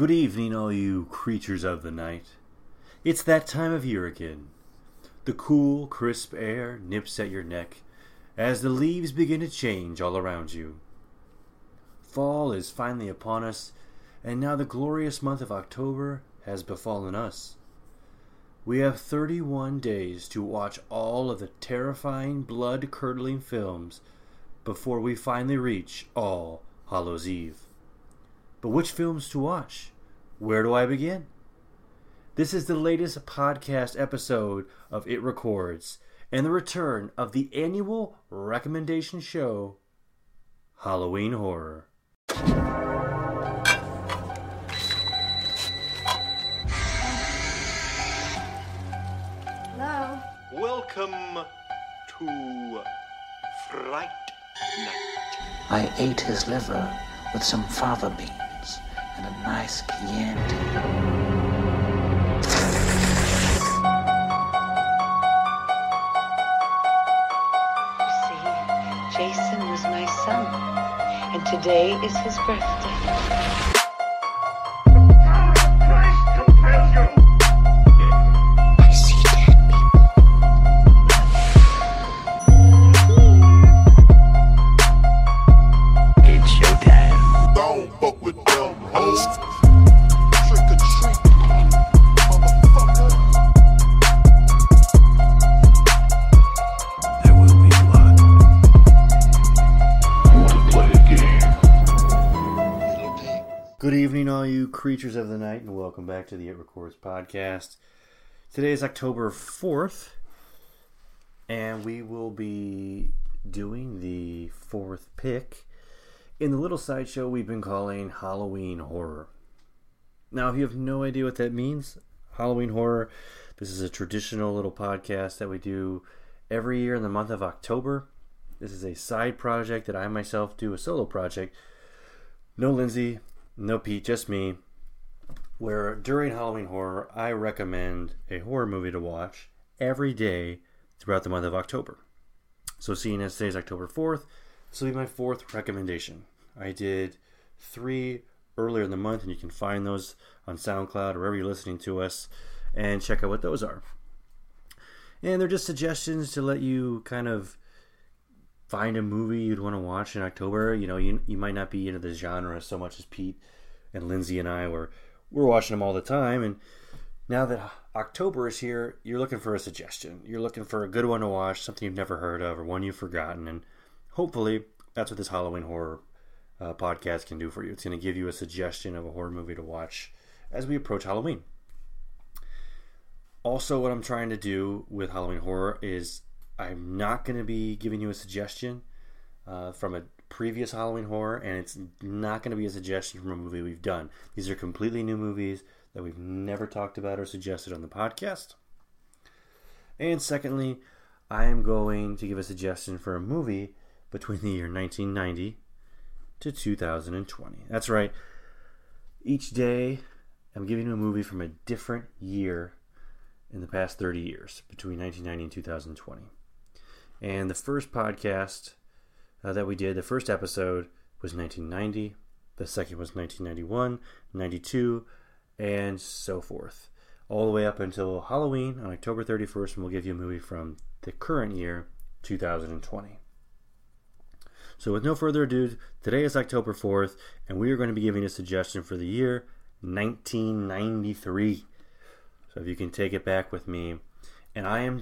Good evening, all you creatures of the night. It's that time of year again. The cool, crisp air nips at your neck as the leaves begin to change all around you. Fall is finally upon us, and now the glorious month of October has befallen us. We have 31 days to watch all of the terrifying, blood curdling films before we finally reach All Hallows Eve. But which films to watch? Where do I begin? This is the latest podcast episode of It Records and the return of the annual recommendation show, Halloween Horror. Hello? Welcome to Fright Night. I ate his liver with some fava beans and a nice Chianti. You see, Jason was my son, and today is his birthday. Creatures of the night, and welcome back to the It Records podcast. Today is October 4th, and we will be doing the fourth pick in the little sideshow we've been calling Halloween Horror. Now, if you have no idea what that means, Halloween Horror, this is a traditional little podcast that we do every year in the month of October. This is a side project that I myself do, a solo project. No Lindsay, no Pete, just me. Where during Halloween Horror, I recommend a horror movie to watch every day throughout the month of October. So, seeing as today's October 4th, this will be my fourth recommendation. I did three earlier in the month, and you can find those on SoundCloud or wherever you're listening to us and check out what those are. And they're just suggestions to let you kind of find a movie you'd want to watch in October. You know, you, you might not be into the genre so much as Pete and Lindsay and I were. We're watching them all the time, and now that October is here, you're looking for a suggestion. You're looking for a good one to watch, something you've never heard of, or one you've forgotten, and hopefully that's what this Halloween horror uh, podcast can do for you. It's going to give you a suggestion of a horror movie to watch as we approach Halloween. Also, what I'm trying to do with Halloween horror is I'm not going to be giving you a suggestion uh, from a previous Halloween horror, and it's not going to be a suggestion from a movie we've done. These are completely new movies that we've never talked about or suggested on the podcast. And secondly, I am going to give a suggestion for a movie between the year 1990 to 2020. That's right. Each day, I'm giving you a movie from a different year in the past 30 years, between 1990 and 2020. And the first podcast uh, that we did, the first episode was 1990, the second was 1991, 92, and so forth. All the way up until Halloween on October 31st, and we'll give you a movie from the current year, 2020. So, with no further ado, today is October 4th, and we are going to be giving a suggestion for the year 1993. So, if you can take it back with me, and I am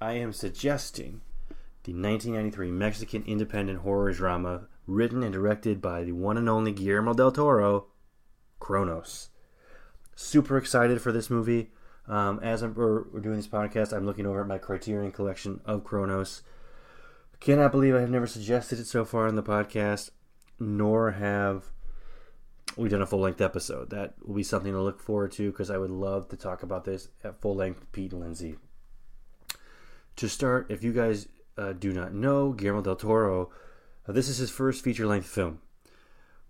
I am suggesting the 1993 Mexican independent horror drama written and directed by the one and only Guillermo del Toro, Cronos. Super excited for this movie. Um, as I'm, we're, we're doing this podcast, I'm looking over at my Criterion collection of Cronos. Cannot believe I have never suggested it so far in the podcast, nor have we done a full length episode. That will be something to look forward to because I would love to talk about this at full length, Pete and Lindsay. To start, if you guys uh, do not know, Guillermo del Toro, uh, this is his first feature length film.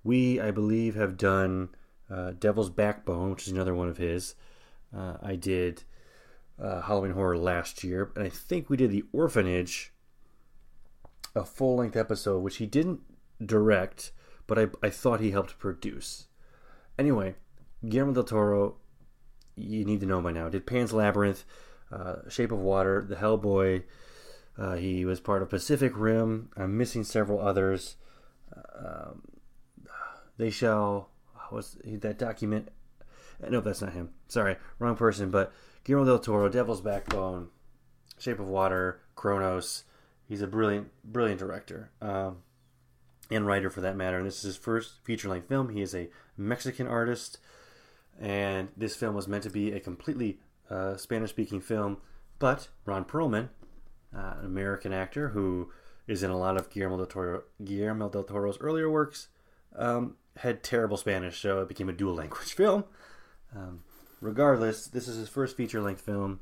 We, I believe, have done uh, Devil's Backbone, which is another one of his. Uh, I did uh, Halloween Horror last year, and I think we did The Orphanage, a full length episode, which he didn't direct, but I, I thought he helped produce. Anyway, Guillermo del Toro, you need to know by now, did Pan's Labyrinth, uh, Shape of Water, The Hellboy. Uh, he was part of Pacific Rim. I'm missing several others. Um, they shall. Was that document? No, that's not him. Sorry, wrong person. But Guillermo del Toro, Devil's Backbone, Shape of Water, Cronos. He's a brilliant, brilliant director um, and writer for that matter. And this is his first feature-length film. He is a Mexican artist, and this film was meant to be a completely uh, Spanish-speaking film. But Ron Perlman, uh, an American actor who is in a lot of Guillermo del, Toro, Guillermo del Toro's earlier works, um, had terrible Spanish, so it became a dual language film. Um, regardless, this is his first feature length film.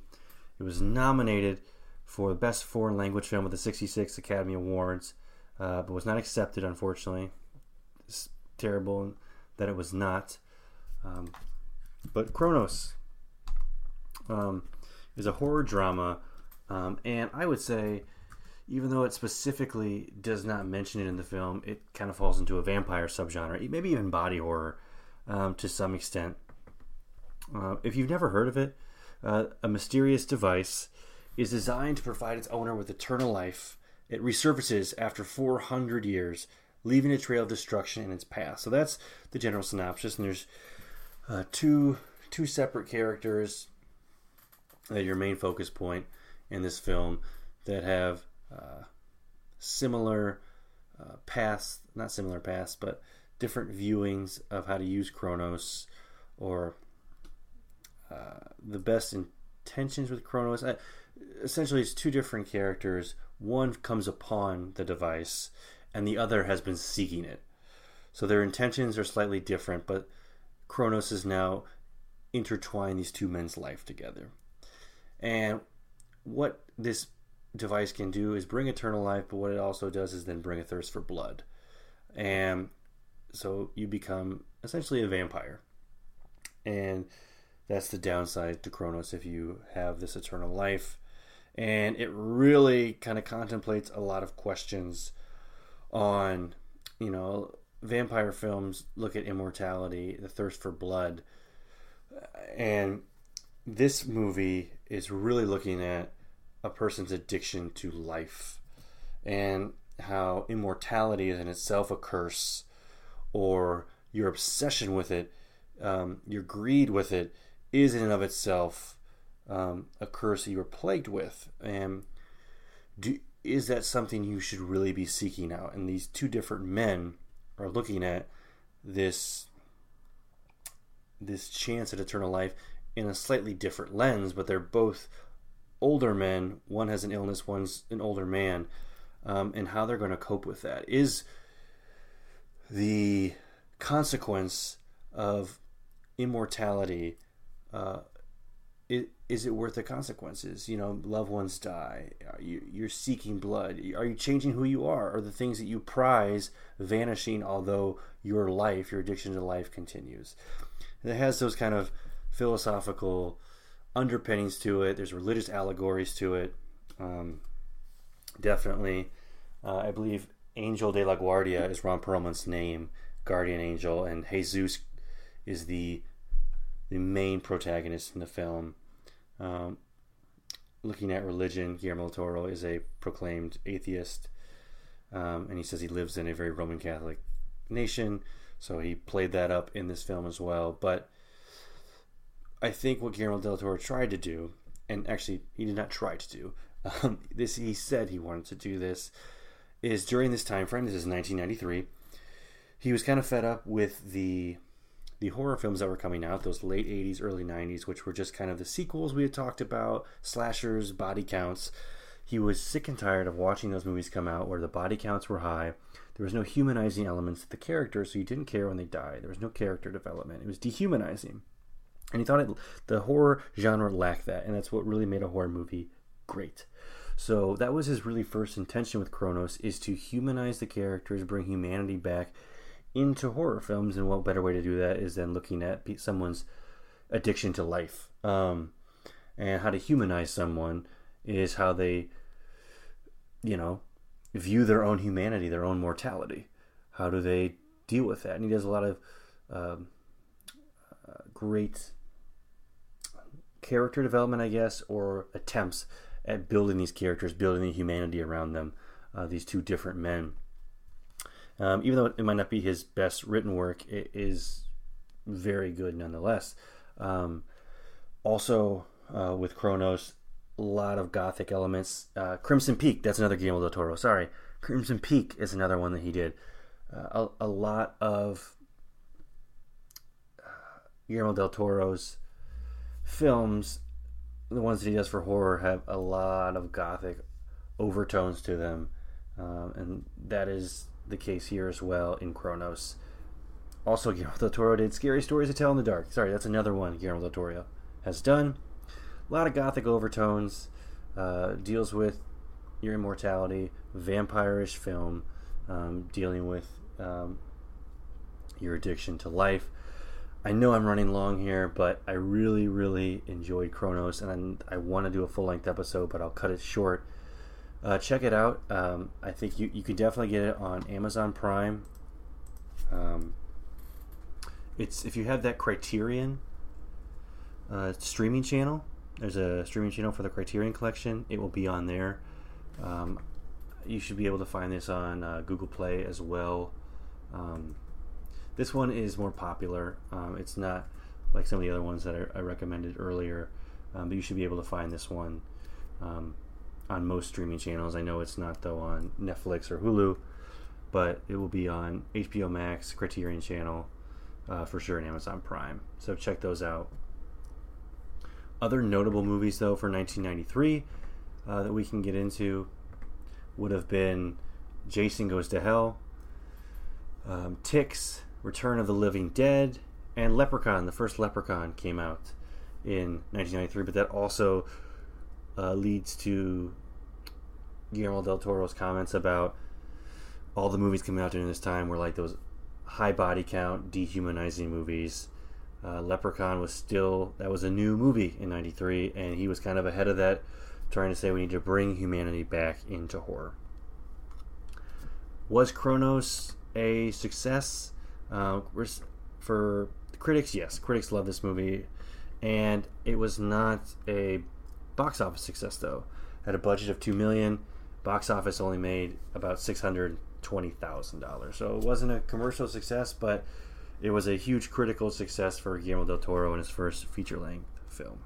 It was nominated for the Best Foreign Language Film with the 66 Academy Awards, uh, but was not accepted, unfortunately. It's terrible that it was not. Um, but Cronos um, is a horror drama, um, and I would say, even though it specifically does not mention it in the film, it kind of falls into a vampire subgenre, maybe even body horror um, to some extent. Uh, if you've never heard of it, uh, a mysterious device is designed to provide its owner with eternal life. It resurfaces after 400 years, leaving a trail of destruction in its path. So that's the general synopsis. And there's uh, two two separate characters that your main focus point in this film that have uh, similar uh, paths, not similar paths, but different viewings of how to use Cronos or uh, the best intentions with Cronos. I, essentially, it's two different characters. One comes upon the device, and the other has been seeking it. So their intentions are slightly different, but Cronos is now intertwined these two men's life together. And what this device can do is bring eternal life, but what it also does is then bring a thirst for blood. And so you become essentially a vampire. And that's the downside to Cronos if you have this eternal life. And it really kind of contemplates a lot of questions on, you know, vampire films look at immortality, the thirst for blood. And this movie is really looking at a person's addiction to life and how immortality is in itself a curse or your obsession with it, um, your greed with it is in and of itself um, a curse that you were plagued with. And do, is that something you should really be seeking out? And these two different men are looking at this this chance at eternal life in a slightly different lens, but they're both older men. One has an illness, one's an older man, um, and how they're going to cope with that is the consequence of immortality. Uh, it, is it worth the consequences? You know, loved ones die. Are you, you're seeking blood. Are you changing who you are? Are the things that you prize vanishing, although your life, your addiction to life, continues? And it has those kind of philosophical underpinnings to it. There's religious allegories to it. Um, definitely, uh, I believe Angel de la Guardia is Ron Perlman's name, guardian angel, and Jesus is the the main protagonist in the film. Um, looking at religion, Guillermo del Toro is a proclaimed atheist, um, and he says he lives in a very Roman Catholic nation. So he played that up in this film as well. But I think what Guillermo del Toro tried to do, and actually he did not try to do, um, this he said he wanted to do this, is during this time frame. This is 1993. He was kind of fed up with the the horror films that were coming out, those late 80s, early 90s, which were just kind of the sequels we had talked about, slashers, body counts. He was sick and tired of watching those movies come out where the body counts were high. There was no humanizing elements to the characters, so you didn't care when they died. There was no character development. It was dehumanizing. And he thought it, the horror genre lacked that, and that's what really made a horror movie great. So that was his really first intention with Cronos is to humanize the characters, bring humanity back into horror films, and what better way to do that is than looking at someone's addiction to life, um, and how to humanize someone is how they, you know, view their own humanity, their own mortality. How do they deal with that? And he does a lot of um, uh, great character development, I guess, or attempts at building these characters, building the humanity around them. Uh, these two different men. Um, even though it might not be his best written work, it is very good nonetheless. Um, also, uh, with Cronos, a lot of gothic elements. Uh, Crimson Peak, that's another Guillermo del Toro. Sorry, Crimson Peak is another one that he did. Uh, a, a, lot of uh, Guillermo del Toro's films, the ones that he does for horror, have a lot of gothic overtones to them, um, and that is the case here as well in Cronos. Also, Guillermo del Toro did Scary Stories to Tell in the Dark. Sorry, that's another one Guillermo del Toro has done. A lot of gothic overtones, uh, deals with your immortality, vampirish film, um, dealing with um, your addiction to life. I know I'm running long here, but I really, really enjoyed Cronos, and I, I want to do a full length episode, but I'll cut it short. Uh, check it out. Um, I think you, you can definitely get it on Amazon Prime. Um, it's if you have that Criterion uh, streaming channel. There's a streaming channel for the Criterion Collection. It will be on there. Um, you should be able to find this on uh, Google Play as well. Um, this one is more popular. Um, it's not like some of the other ones that I, I recommended earlier, um, but you should be able to find this one um, on most streaming channels. I know it's not though on Netflix or Hulu, but it will be on HBO Max, Criterion Channel, uh, for sure, and Amazon Prime. So check those out. Other notable movies though for 1993 uh, that we can get into would have been Jason Goes to Hell, um, Ticks, Return of the Living Dead, and Leprechaun. The first Leprechaun came out in 1993, but that also uh, leads to Guillermo del Toro's comments about all the movies coming out during this time were like those high body count, dehumanizing movies. Uh, Leprechaun was still that was a new movie in '93, and he was kind of ahead of that, trying to say we need to bring humanity back into horror. Was Cronos a success? Uh, for critics, yes, critics love this movie, and it was not a box office success though. Had a budget of two million, box office only made about six hundred twenty thousand dollars. So it wasn't a commercial success, but it was a huge critical success for Guillermo del Toro in his first feature length film.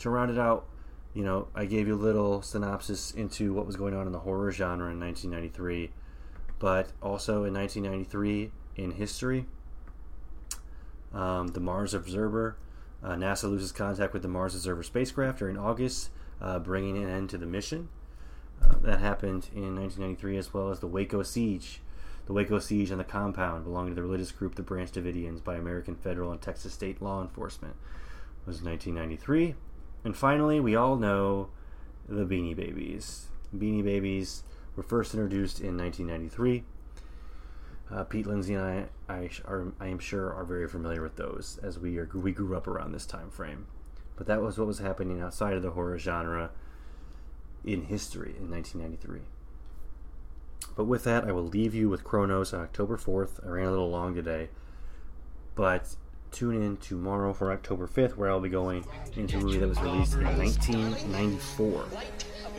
To round it out, you know, I gave you a little synopsis into what was going on in the horror genre in 1993, but also in 1993 in history, um, the Mars Observer, uh, NASA loses contact with the Mars Observer spacecraft during August, uh, bringing an end to the mission. Uh, that happened in 1993, as well as the Waco siege. The Waco siege on the compound belonging to the religious group the Branch Davidians by American federal and Texas state law enforcement was 1993. And finally, we all know the Beanie Babies. Beanie Babies were first introduced in 1993. Uh, Pete Lindsay and I, I, are, I am sure, are very familiar with those as we are we grew up around this time frame. But that was what was happening outside of the horror genre in history in 1993. But with that, I will leave you with Cronos on October 4th. I ran a little long today, but tune in tomorrow for October 5th, where I'll be going into a movie that was released in 1994.